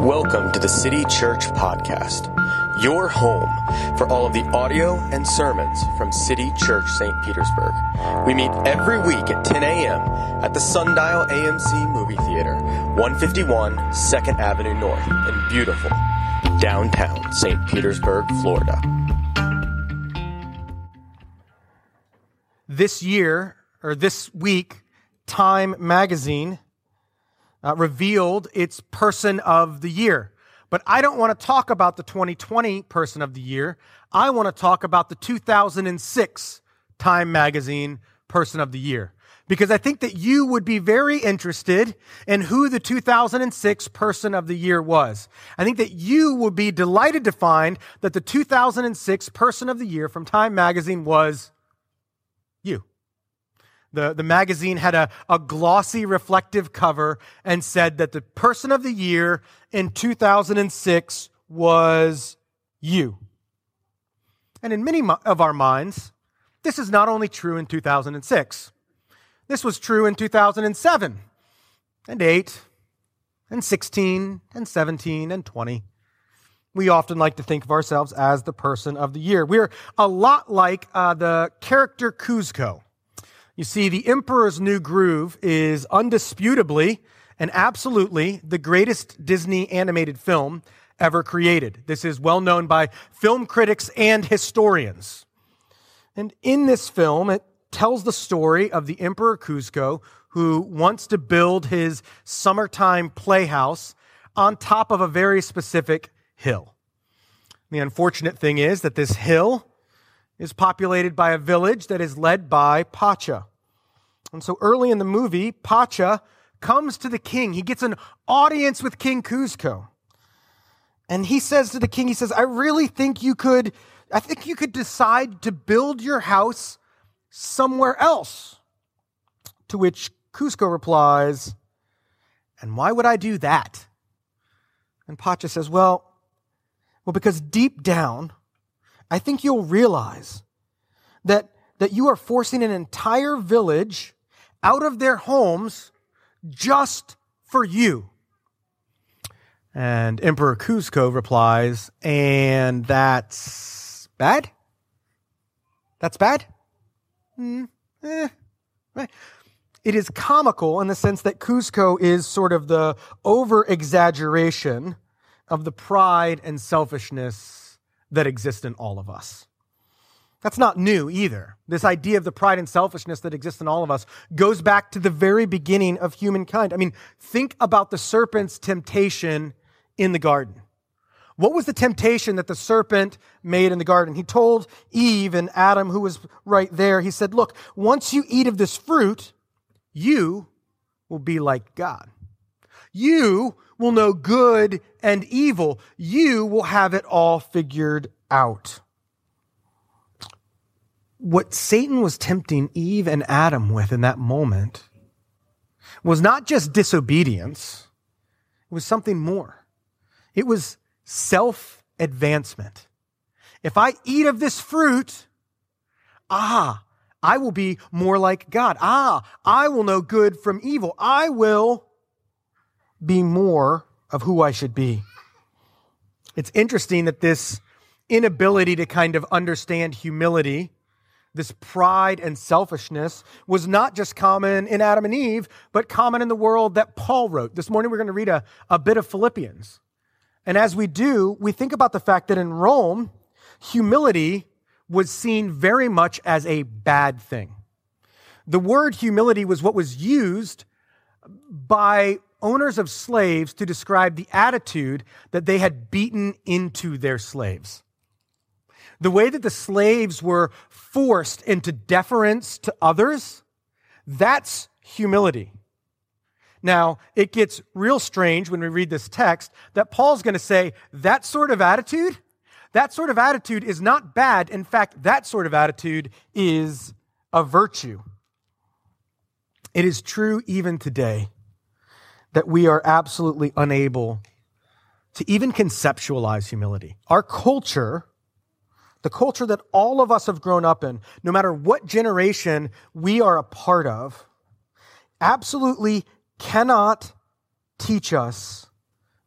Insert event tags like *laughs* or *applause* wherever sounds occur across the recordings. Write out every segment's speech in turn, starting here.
Welcome to the City Church Podcast, your home for all of the audio and sermons from City Church St. Petersburg. We meet every week at 10 a.m. at the Sundial AMC Movie Theater, 151 2nd Avenue North in beautiful downtown St. Petersburg, Florida. This year, or this week, Time Magazine uh, revealed its Person of the Year. But I don't want to talk about the 2020 Person of the Year. I want to talk about the 2006 Time Magazine Person of the Year. Because I think that you would be very interested in who the 2006 Person of the Year was. I think that you would be delighted to find that the 2006 Person of the Year from Time Magazine was. The, the magazine had a, a glossy, reflective cover and said that the person of the year in 2006 was you. And in many of our minds, this is not only true in 2006, this was true in 2007 and 8 and 16 and 17 and 20. We often like to think of ourselves as the person of the year. We're a lot like uh, the character Kuzco you see, The Emperor's New Groove is undisputably and absolutely the greatest Disney animated film ever created. This is well known by film critics and historians. And in this film, it tells the story of the Emperor Kuzco, who wants to build his summertime playhouse on top of a very specific hill. The unfortunate thing is that this hill is populated by a village that is led by Pacha. And so early in the movie, Pacha comes to the king. He gets an audience with King Kuzco. And he says to the king, he says, I really think you could, I think you could decide to build your house somewhere else. To which Kuzco replies, And why would I do that? And Pacha says, Well, well, because deep down, I think you'll realize that, that you are forcing an entire village out of their homes just for you. And Emperor Kuzco replies, and that's bad? That's bad? Mm, eh, right. It is comical in the sense that Kuzco is sort of the over exaggeration of the pride and selfishness that exist in all of us. That's not new either. This idea of the pride and selfishness that exists in all of us goes back to the very beginning of humankind. I mean, think about the serpent's temptation in the garden. What was the temptation that the serpent made in the garden? He told Eve and Adam, who was right there, he said, Look, once you eat of this fruit, you will be like God. You will know good and evil. You will have it all figured out what Satan was tempting Eve and Adam with in that moment was not just disobedience, it was something more. It was self advancement. If I eat of this fruit, ah, I will be more like God. Ah, I will know good from evil. I will be more of who I should be. It's interesting that this inability to kind of understand humility this pride and selfishness was not just common in Adam and Eve, but common in the world that Paul wrote. This morning we're going to read a, a bit of Philippians. And as we do, we think about the fact that in Rome, humility was seen very much as a bad thing. The word humility was what was used by owners of slaves to describe the attitude that they had beaten into their slaves. The way that the slaves were forced into deference to others, that's humility. Now, it gets real strange when we read this text that Paul's going to say that sort of attitude, that sort of attitude is not bad. In fact, that sort of attitude is a virtue. It is true even today that we are absolutely unable to even conceptualize humility. Our culture the culture that all of us have grown up in, no matter what generation we are a part of, absolutely cannot teach us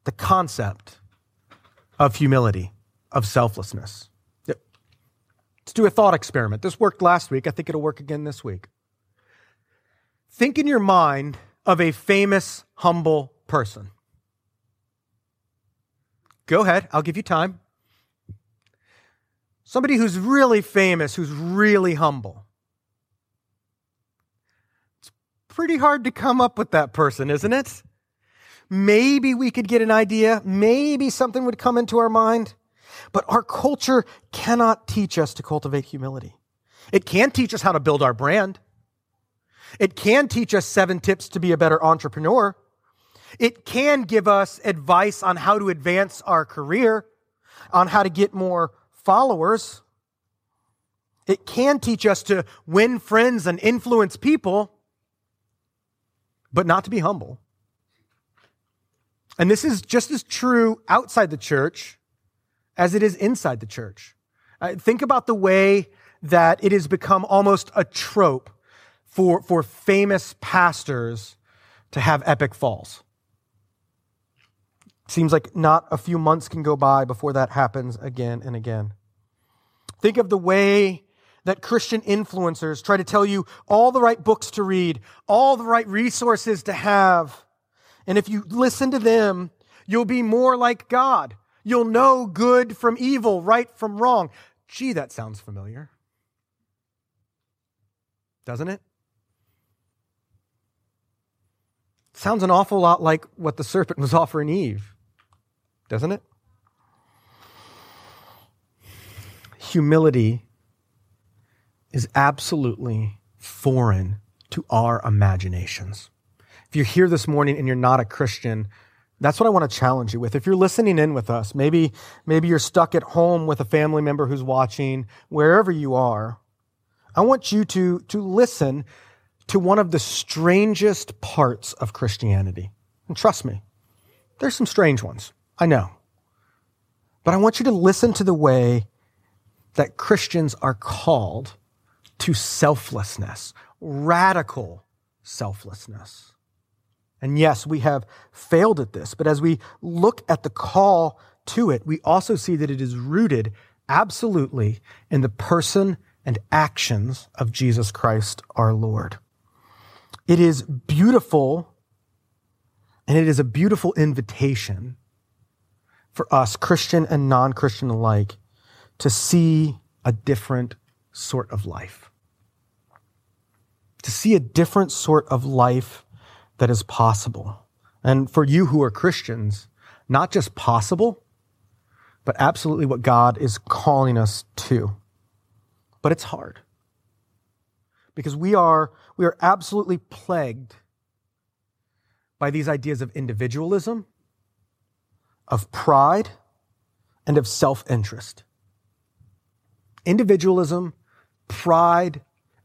the concept of humility, of selflessness. Let's do a thought experiment. This worked last week. I think it'll work again this week. Think in your mind of a famous, humble person. Go ahead, I'll give you time. Somebody who's really famous, who's really humble. It's pretty hard to come up with that person, isn't it? Maybe we could get an idea. Maybe something would come into our mind. But our culture cannot teach us to cultivate humility. It can teach us how to build our brand. It can teach us seven tips to be a better entrepreneur. It can give us advice on how to advance our career, on how to get more followers. It can teach us to win friends and influence people, but not to be humble. And this is just as true outside the church as it is inside the church. Uh, think about the way that it has become almost a trope for, for famous pastors to have epic falls. Seems like not a few months can go by before that happens again and again. Think of the way that Christian influencers try to tell you all the right books to read, all the right resources to have. And if you listen to them, you'll be more like God. You'll know good from evil, right from wrong. Gee, that sounds familiar. Doesn't it? Sounds an awful lot like what the serpent was *laughs* offering Eve, doesn't it? Humility is absolutely foreign to our imaginations. If you're here this morning and you're not a Christian, that's what I want to challenge you with. If you're listening in with us, maybe, maybe you're stuck at home with a family member who's watching, wherever you are, I want you to, to listen to one of the strangest parts of Christianity. And trust me, there's some strange ones. I know. But I want you to listen to the way that Christians are called to selflessness, radical selflessness. And yes, we have failed at this, but as we look at the call to it, we also see that it is rooted absolutely in the person and actions of Jesus Christ our Lord. It is beautiful, and it is a beautiful invitation for us, Christian and non Christian alike, to see a different sort of life. To see a different sort of life that is possible. And for you who are Christians, not just possible, but absolutely what God is calling us to. But it's hard because we are, we are absolutely plagued by these ideas of individualism, of pride, and of self interest. Individualism, pride,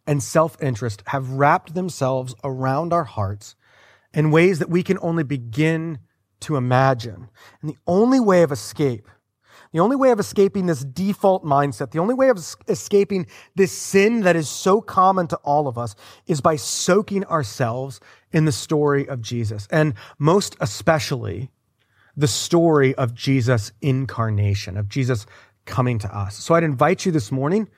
and self interest have wrapped themselves around our hearts in ways that we can only begin to imagine. And the only way of escape the only way of escaping this default mindset, the only way of escaping this sin that is so common to all of us is by soaking ourselves in the story of Jesus. And most especially, the story of Jesus' incarnation, of Jesus coming to us. So I'd invite you this morning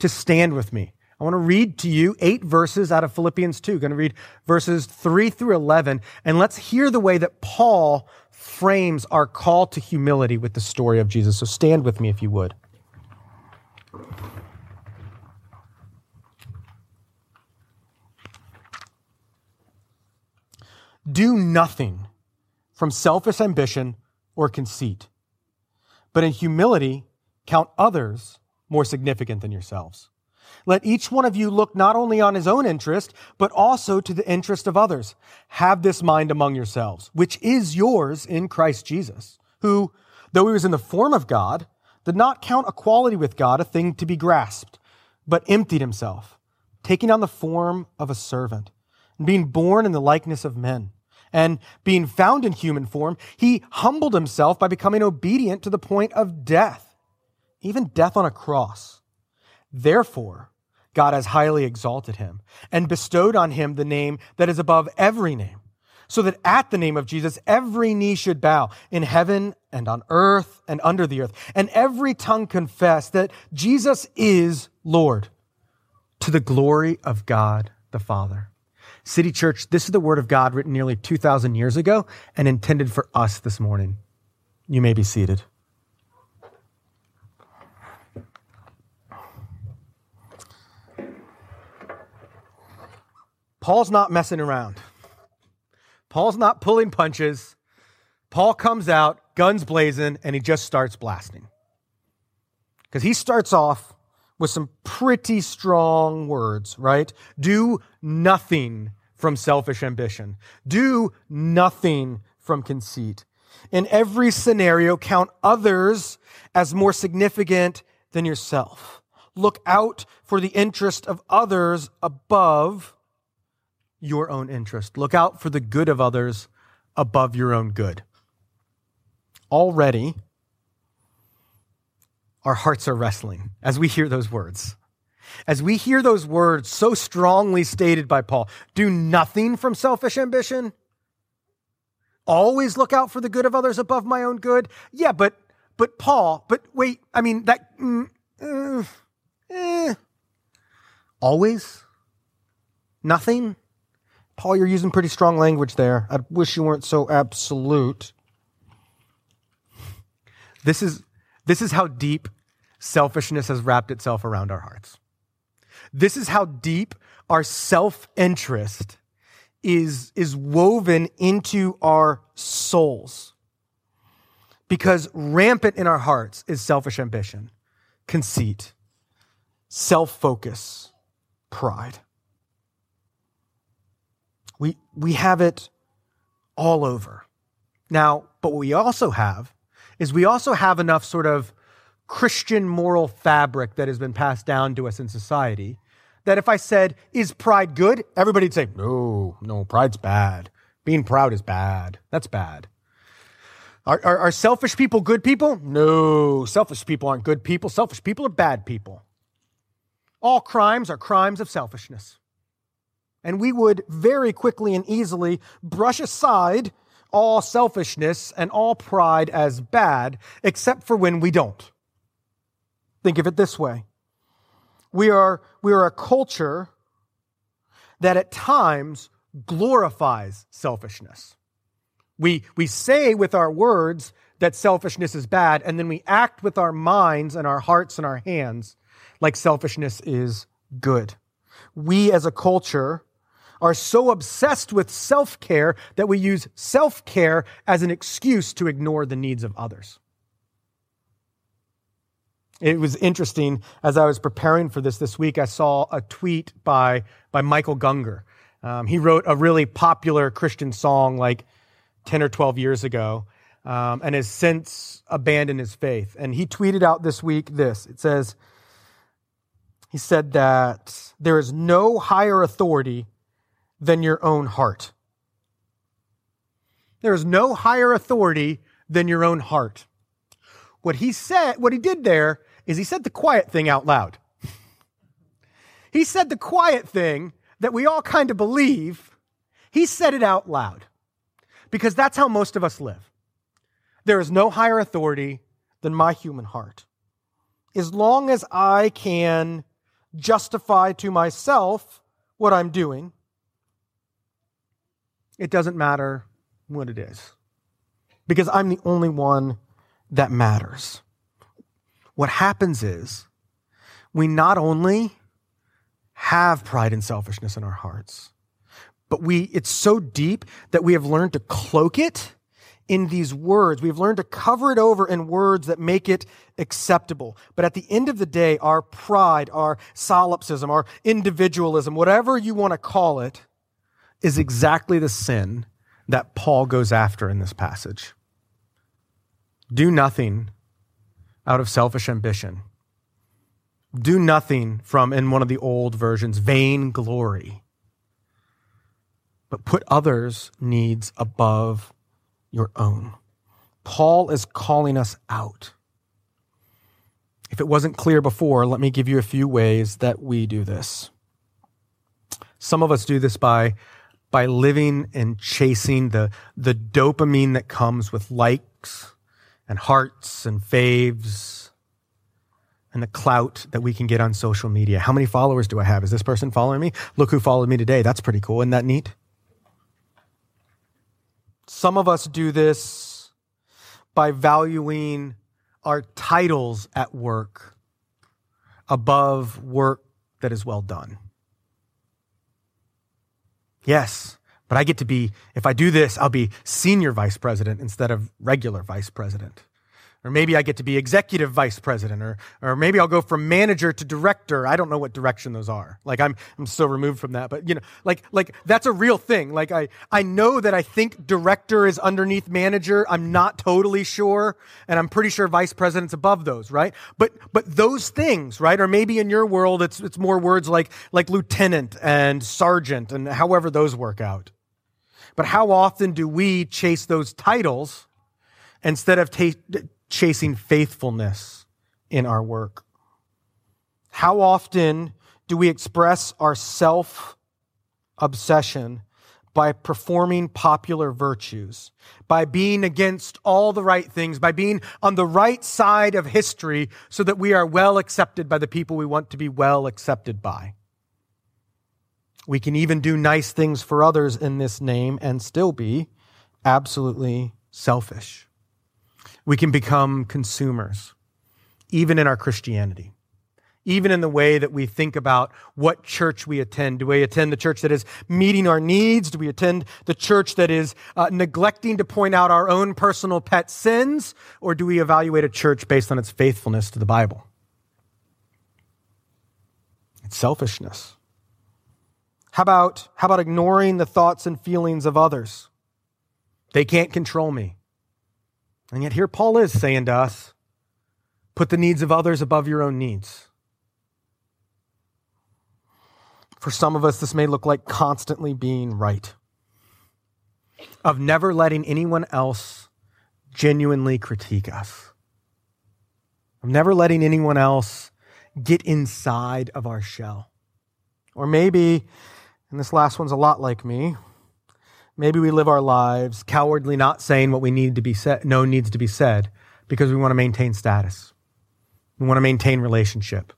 to stand with me. I want to read to you eight verses out of Philippians 2. I'm going to read verses 3 through 11, and let's hear the way that Paul frames our call to humility with the story of Jesus. So stand with me if you would. Do nothing from selfish ambition or conceit, but in humility count others more significant than yourselves. Let each one of you look not only on his own interest, but also to the interest of others. Have this mind among yourselves, which is yours in Christ Jesus, who, though he was in the form of God, did not count equality with God a thing to be grasped, but emptied himself, taking on the form of a servant, and being born in the likeness of men. And being found in human form, he humbled himself by becoming obedient to the point of death, even death on a cross. Therefore, God has highly exalted him and bestowed on him the name that is above every name, so that at the name of Jesus, every knee should bow in heaven and on earth and under the earth, and every tongue confess that Jesus is Lord to the glory of God the Father. City Church, this is the word of God written nearly 2,000 years ago and intended for us this morning. You may be seated. Paul's not messing around. Paul's not pulling punches. Paul comes out, guns blazing, and he just starts blasting. Because he starts off with some pretty strong words, right? Do nothing from selfish ambition. Do nothing from conceit. In every scenario, count others as more significant than yourself. Look out for the interest of others above your own interest. Look out for the good of others above your own good. Already, our hearts are wrestling as we hear those words. As we hear those words so strongly stated by Paul, do nothing from selfish ambition. Always look out for the good of others above my own good. Yeah, but but Paul, but wait, I mean that mm, uh, eh. always nothing Paul, you're using pretty strong language there. I wish you weren't so absolute. This is, this is how deep selfishness has wrapped itself around our hearts. This is how deep our self interest is, is woven into our souls. Because rampant in our hearts is selfish ambition, conceit, self focus, pride. We, we have it all over. Now, but what we also have is we also have enough sort of Christian moral fabric that has been passed down to us in society that if I said, is pride good? Everybody'd say, no, no, pride's bad. Being proud is bad. That's bad. Are, are, are, selfish people good people? No, selfish people aren't good people. Selfish people are bad people. All crimes are crimes of selfishness and we would very quickly and easily brush aside all selfishness and all pride as bad, except for when we don't. Think of it this way. We are, we are a culture that at times glorifies selfishness. We, we say with our words that selfishness is bad, and then we act with our minds and our hearts and our hands like selfishness is good. We as a culture are so obsessed with self care that we use self care as an excuse to ignore the needs of others. It was interesting as I was preparing for this this week. I saw a tweet by, by Michael Gungor. Um, he wrote a really popular Christian song like 10 or 12 years ago um, and has since abandoned his faith. And he tweeted out this week this it says, he said that there is no higher authority than your own heart. There is no higher authority than your own heart. What he said, what he did there is he said the quiet thing out loud. he said the quiet thing that we all kind of believe. He said it out loud because that's how most of us live. There is no higher authority than my human heart. As long as I can justify to myself what I'm doing, it doesn't matter what it is because I'm the only one that matters. What happens is we not only have pride and selfishness in our hearts, but we it's so deep that we have learned to cloak it in these words. We've learned to cover it over in words that make it acceptable. But at the end of the day, our pride, our solipsism, our individualism, whatever you want to call it, is exactly the sin that Paul goes after in this passage. Do nothing out of selfish ambition. Do nothing from, in one of the old versions, vain glory. But put others' needs above your own. Paul is calling us out. If it wasn't clear before, let me give you a few ways that we do this. Some of us do this by by living and chasing the, the dopamine that comes with likes and hearts and faves and the clout that we can get on social media. How many followers do I have? Is this person following me? Look who followed me today. That's pretty cool. Isn't that neat? Some of us do this by valuing our titles at work above work that is well done. Yes, but I get to be, if I do this, I'll be senior vice president instead of regular vice president. Or maybe I get to be executive vice president, or, or maybe I'll go from manager to director. I don't know what direction those are. Like I'm, I'm so removed from that, but you know, like, like that's a real thing. Like I, I know that I think director is underneath manager. I'm not totally sure. And I'm pretty sure vice president's above those, right? But, but those things, right? Or maybe in your world, it's, it's more words like, like lieutenant and sergeant and however those work out. But how often do we chase those titles instead of ta- chasing faithfulness in our work? How often do we express our self obsession by performing popular virtues, by being against all the right things, by being on the right side of history so that we are well accepted by the people we want to be well accepted by? We can even do nice things for others in this name and still be absolutely selfish. We can become consumers, even in our Christianity, even in the way that we think about what church we attend. Do we attend the church that is meeting our needs? Do we attend the church that is uh, neglecting to point out our own personal pet sins? Or do we evaluate a church based on its faithfulness to the Bible? It's selfishness. How about, how about ignoring the thoughts and feelings of others? They can't control me. And yet here Paul is saying to us, put the needs of others above your own needs. For some of us, this may look like constantly being right, of never letting anyone else genuinely critique us, of never letting anyone else get inside of our shell. Or maybe and this last one's a lot like me. Maybe we live our lives cowardly, not saying what we need to be said, no needs to be said, because we want to maintain status. We want to maintain relationship.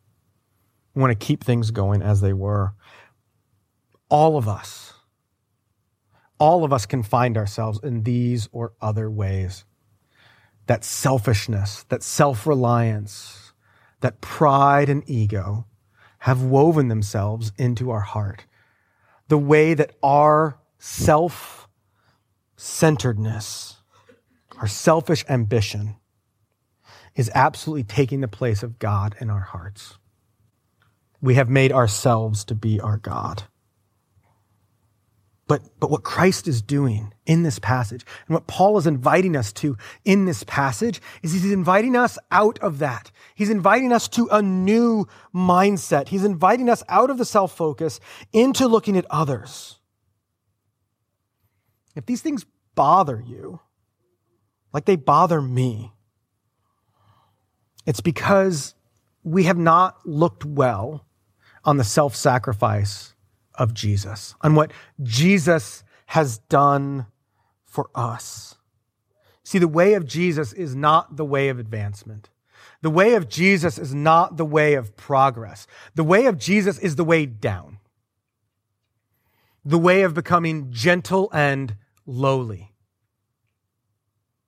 We want to keep things going as they were. All of us, all of us can find ourselves in these or other ways. That selfishness, that self reliance, that pride and ego have woven themselves into our heart the way that our self centeredness, our selfish ambition, is absolutely taking the place of God in our hearts. We have made ourselves to be our God. But, but what Christ is doing in this passage and what Paul is inviting us to in this passage is he's inviting us out of that. He's inviting us to a new mindset. He's inviting us out of the self focus into looking at others. If these things bother you, like they bother me, it's because we have not looked well on the self sacrifice of Jesus, on what Jesus has done for us. See, the way of Jesus is not the way of advancement. The way of Jesus is not the way of progress. The way of Jesus is the way down. The way of becoming gentle and lowly.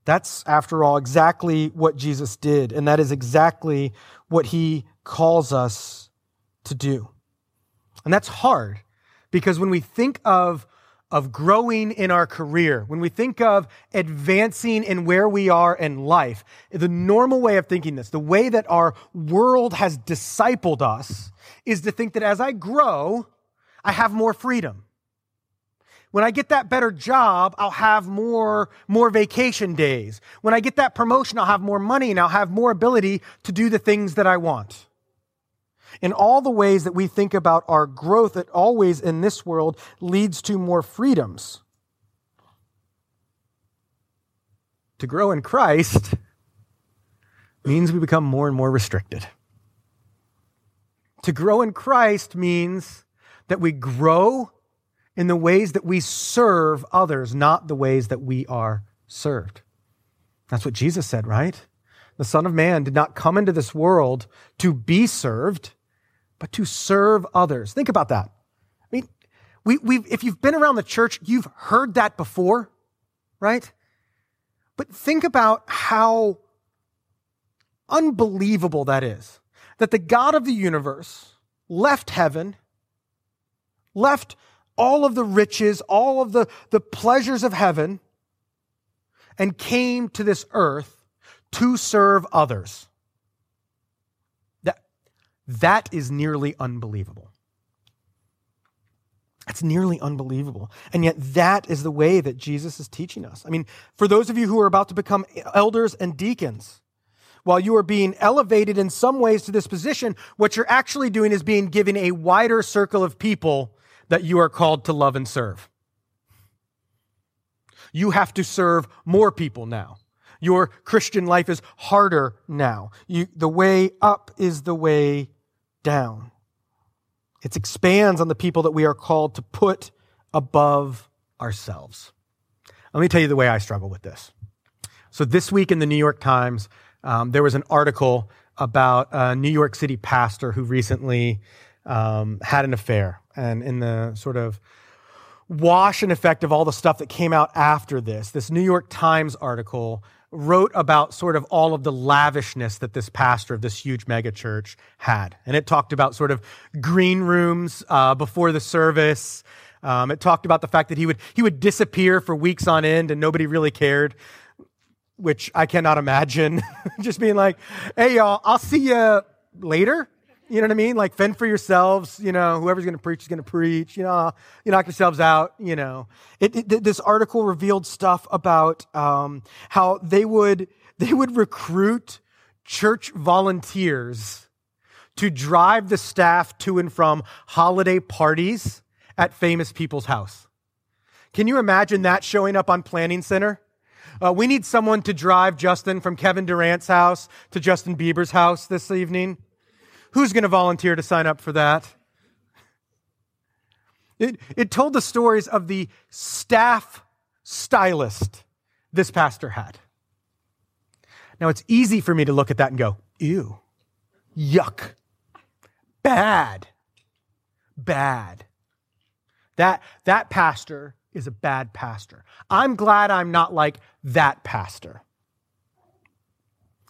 That's, after all, exactly what Jesus did, and that is exactly what he calls us to do. And that's hard because when we think of, of growing in our career, when we think of advancing in where we are in life, the normal way of thinking this, the way that our world has discipled us, is to think that as I grow, I have more freedom. When I get that better job, I'll have more, more vacation days. When I get that promotion, I'll have more money and I'll have more ability to do the things that I want. In all the ways that we think about our growth, it always in this world leads to more freedoms. To grow in Christ means we become more and more restricted. To grow in Christ means that we grow in the ways that we serve others, not the ways that we are served. That's what Jesus said, right? The Son of Man did not come into this world to be served, but to serve others. Think about that. I mean, we, we if you've been around the church, you've heard that before, right? But think about how unbelievable that is. That the God of the universe left heaven, left all of the riches, all of the, the pleasures of heaven, and came to this earth to serve others. That, that is nearly unbelievable. It's nearly unbelievable. And yet, that is the way that Jesus is teaching us. I mean, for those of you who are about to become elders and deacons, while you are being elevated in some ways to this position, what you're actually doing is being given a wider circle of people that you are called to love and serve. You have to serve more people now. Your Christian life is harder now. You, the way up is the way down. It expands on the people that we are called to put above ourselves. Let me tell you the way I struggle with this. So, this week in the New York Times, um, there was an article about a New York City pastor who recently um, had an affair. And in the sort of wash and effect of all the stuff that came out after this, this New York Times article wrote about sort of all of the lavishness that this pastor of this huge megachurch had. And it talked about sort of green rooms uh, before the service. Um, it talked about the fact that he would, he would disappear for weeks on end and nobody really cared, which I cannot imagine. *laughs* Just being like, hey, y'all, I'll see you later. You know what I mean? Like fend for yourselves. You know, whoever's going to preach is going to preach. You know, you knock yourselves out. You know, it, it, this article revealed stuff about um, how they would *laughs* they would recruit church volunteers to drive the staff to and from holiday parties at famous people's house. Can you imagine that showing up on Planning Center? Uh, we need someone to drive Justin from Kevin Durant's house to Justin Bieber's house this evening. Who's going to volunteer to sign up for that? It, it told the stories of the staff stylist this pastor had. Now, it's easy for me to look at that and go, ew, yuck, bad, bad. That, that pastor is a bad pastor. I'm glad I'm not like that pastor.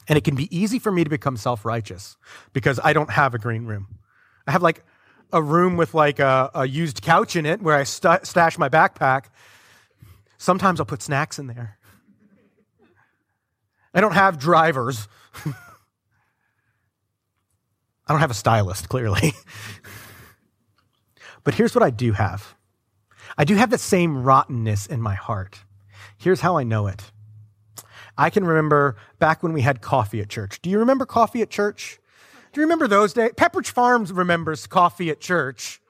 And it can be easy for me to become self righteous because I don't have a green room. I have like a room with like a, a used couch in it where I st- stash my backpack. Sometimes I'll put snacks in there. I don't have drivers. *laughs* I don't have a stylist, clearly. *laughs* but here's what I do have I do have the same rottenness in my heart. Here's how I know it I can remember back when we had coffee at church. Do you remember coffee at church? Do you remember those days? Pepperidge Farms remembers coffee at church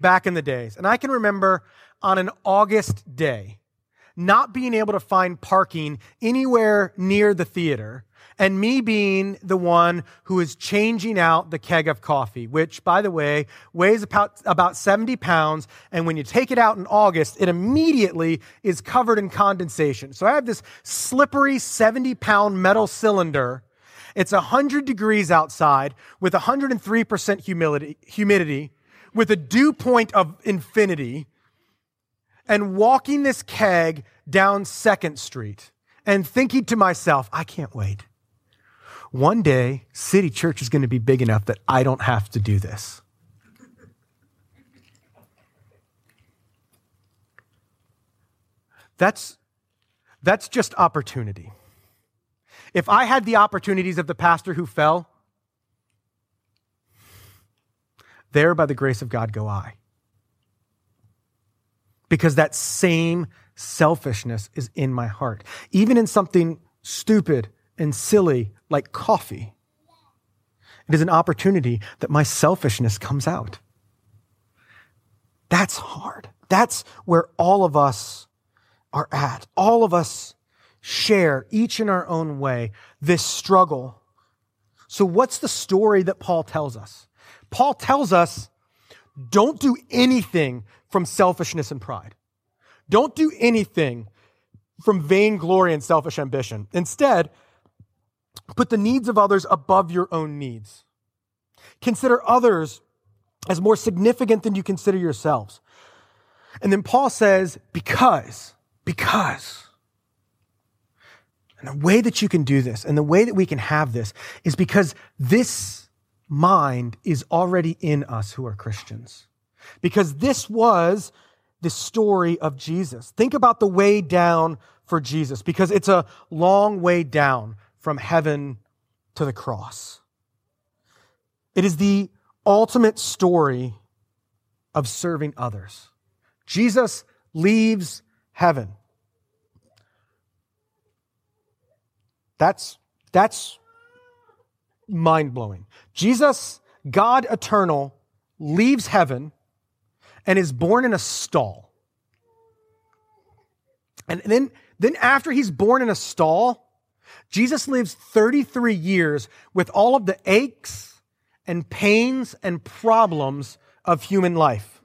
back in the days. And I can remember on an August day not being able to find parking anywhere near the theater and me being the one who is changing out the keg of coffee, which, by the way, weighs about, about 70 pounds. And when you take it out in August, it immediately is covered in condensation. So I have this slippery 70 pound metal cylinder. It's 100 degrees outside with 103% humidity, humidity with a dew point of infinity and walking this keg down Second Street and thinking to myself, I can't wait. One day, City Church is going to be big enough that I don't have to do this. That's, that's just opportunity. If I had the opportunities of the pastor who fell, there by the grace of God go I. Because that same selfishness is in my heart. Even in something stupid and silly like coffee. It is an opportunity that my selfishness comes out. That's hard. That's where all of us are at. All of us share, each in our own way, this struggle. So, what's the story that Paul tells us? Paul tells us don't do anything from selfishness and pride. Don't do anything from vainglory and selfish ambition. Instead, put the needs of others above your own needs. Consider others as more significant than you consider yourselves. And then Paul says, because, because. And the way that you can do this and the way that we can have this is because this mind is already in us who are Christians. Because this was the story of Jesus. Think about the way down for Jesus because it's a long way down from heaven to the cross. It is the ultimate story of serving others. Jesus leaves heaven. That's, that's mind blowing. Jesus, God eternal, leaves heaven and is born in a stall. And then, then after he's born in a stall, Jesus lives 33 years with all of the aches and pains and problems of human life.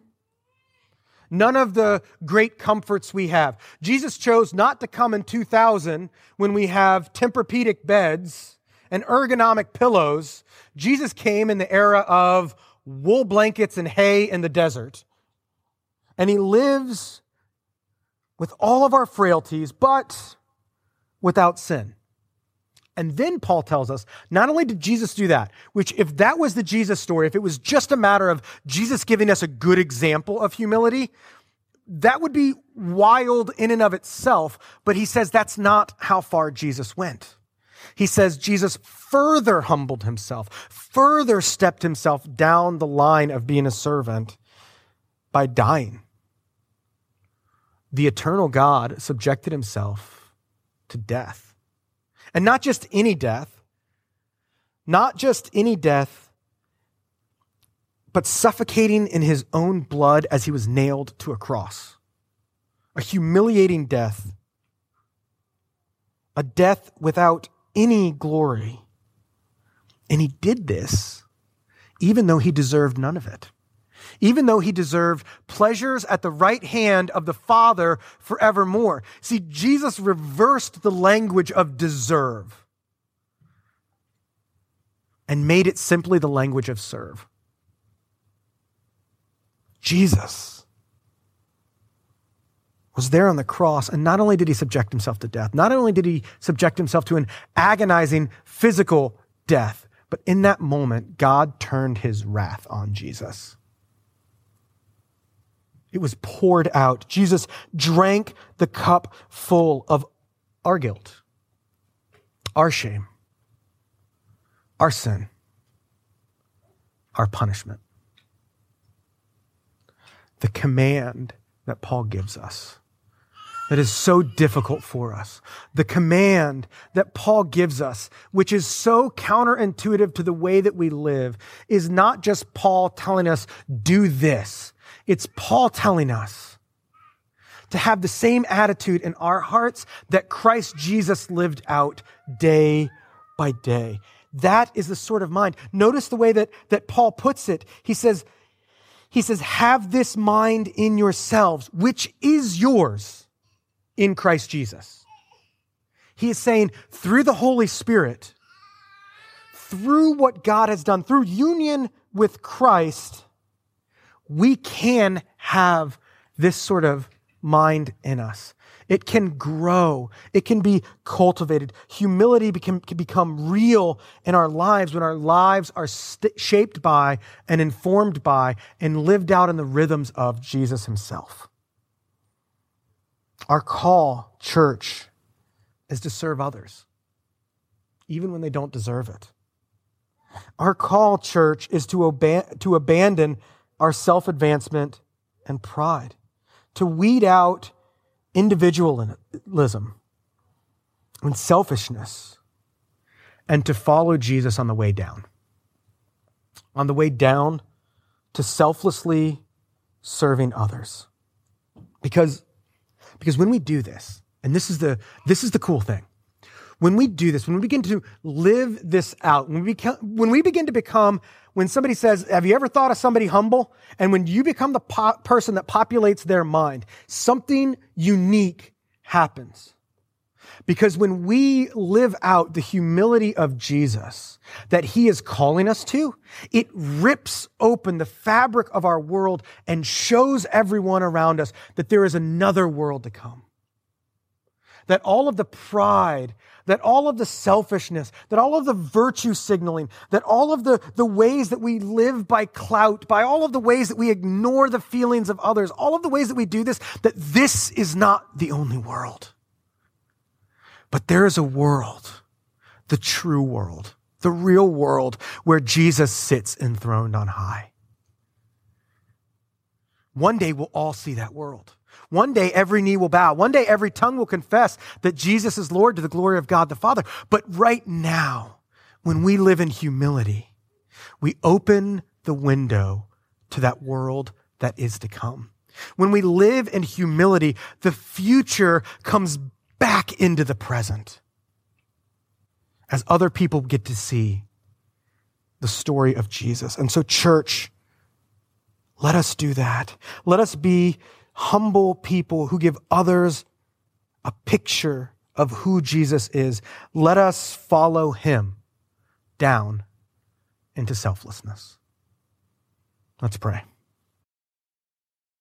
None of the great comforts we have. Jesus chose not to come in 2000 when we have Tempur-Pedic beds and ergonomic pillows. Jesus came in the era of wool blankets and hay in the desert and he lives with all of our frailties, but without sin. And then Paul tells us not only did Jesus do that, which if that was the Jesus story, if it was just a matter of Jesus giving us a good example of humility, that would be wild in and of itself. But he says that's not how far Jesus went. He says Jesus further humbled himself, further stepped himself down the line of being a servant by dying. The eternal God subjected himself to death. And not just any death, not just any death, but suffocating in his own blood as he was nailed to a cross. A humiliating death. A death without any glory. And he did this even though he deserved none of it even though he deserved pleasures at the right hand of the Father forevermore. See, Jesus reversed the language of deserve and made it simply the language of serve. Jesus was there on the cross, and not only did he subject himself to death, not only did he subject himself to an agonizing physical death, but in that moment, God turned his wrath on Jesus. It was poured out. Jesus drank the cup full of our guilt, our shame, our sin, our punishment. The command that Paul gives us that is so difficult for us. The command that Paul gives us, which is so counterintuitive to the way that we live, is not just Paul telling us, do this. It's Paul telling us to have the same attitude in our hearts that Christ Jesus lived out day by day. That is the sort of mind. Notice the way that, that Paul puts it. He says, he says, have this mind in yourselves, which is yours in Christ Jesus. He is saying, through the Holy Spirit, through what God has done, through union with Christ, we can have this sort of mind in us. It can grow. It can be cultivated. Humility can, can become real in our lives when our lives are st- shaped by and informed by and lived out in the rhythms of Jesus himself. Our call, church, is to serve others, even when they don't deserve it. Our call, church, is to, to abandon our self advancement and pride, to weed out individualism and selfishness, and to follow Jesus on the way down. On the way down to selflessly serving others. Because, because when we do this, and this is the, this is the cool thing, when we do this, when we begin to live this out, when we, when we begin to become, when somebody says, Have you ever thought of somebody humble? And when you become the po- person that populates their mind, something unique happens. Because when we live out the humility of Jesus that he is calling us to, it rips open the fabric of our world and shows everyone around us that there is another world to come. That all of the pride, that all of the selfishness, that all of the virtue signaling, that all of the, the ways that we live by clout, by all of the ways that we ignore the feelings of others, all of the ways that we do this, that this is not the only world but there is a world, the true world, the real world where Jesus sits enthroned on high. One day we'll all see that world. One day every knee will bow. One day every tongue will confess that Jesus is Lord to the glory of God the Father. But right now, when we live in humility, we open the window to that world that is to come. When we live in humility, the future comes back into the present as other people get to see the story of Jesus. And so, church, let us do that. Let us be humble people who give others a picture of who Jesus is. Let us follow him down into selflessness. Let's pray.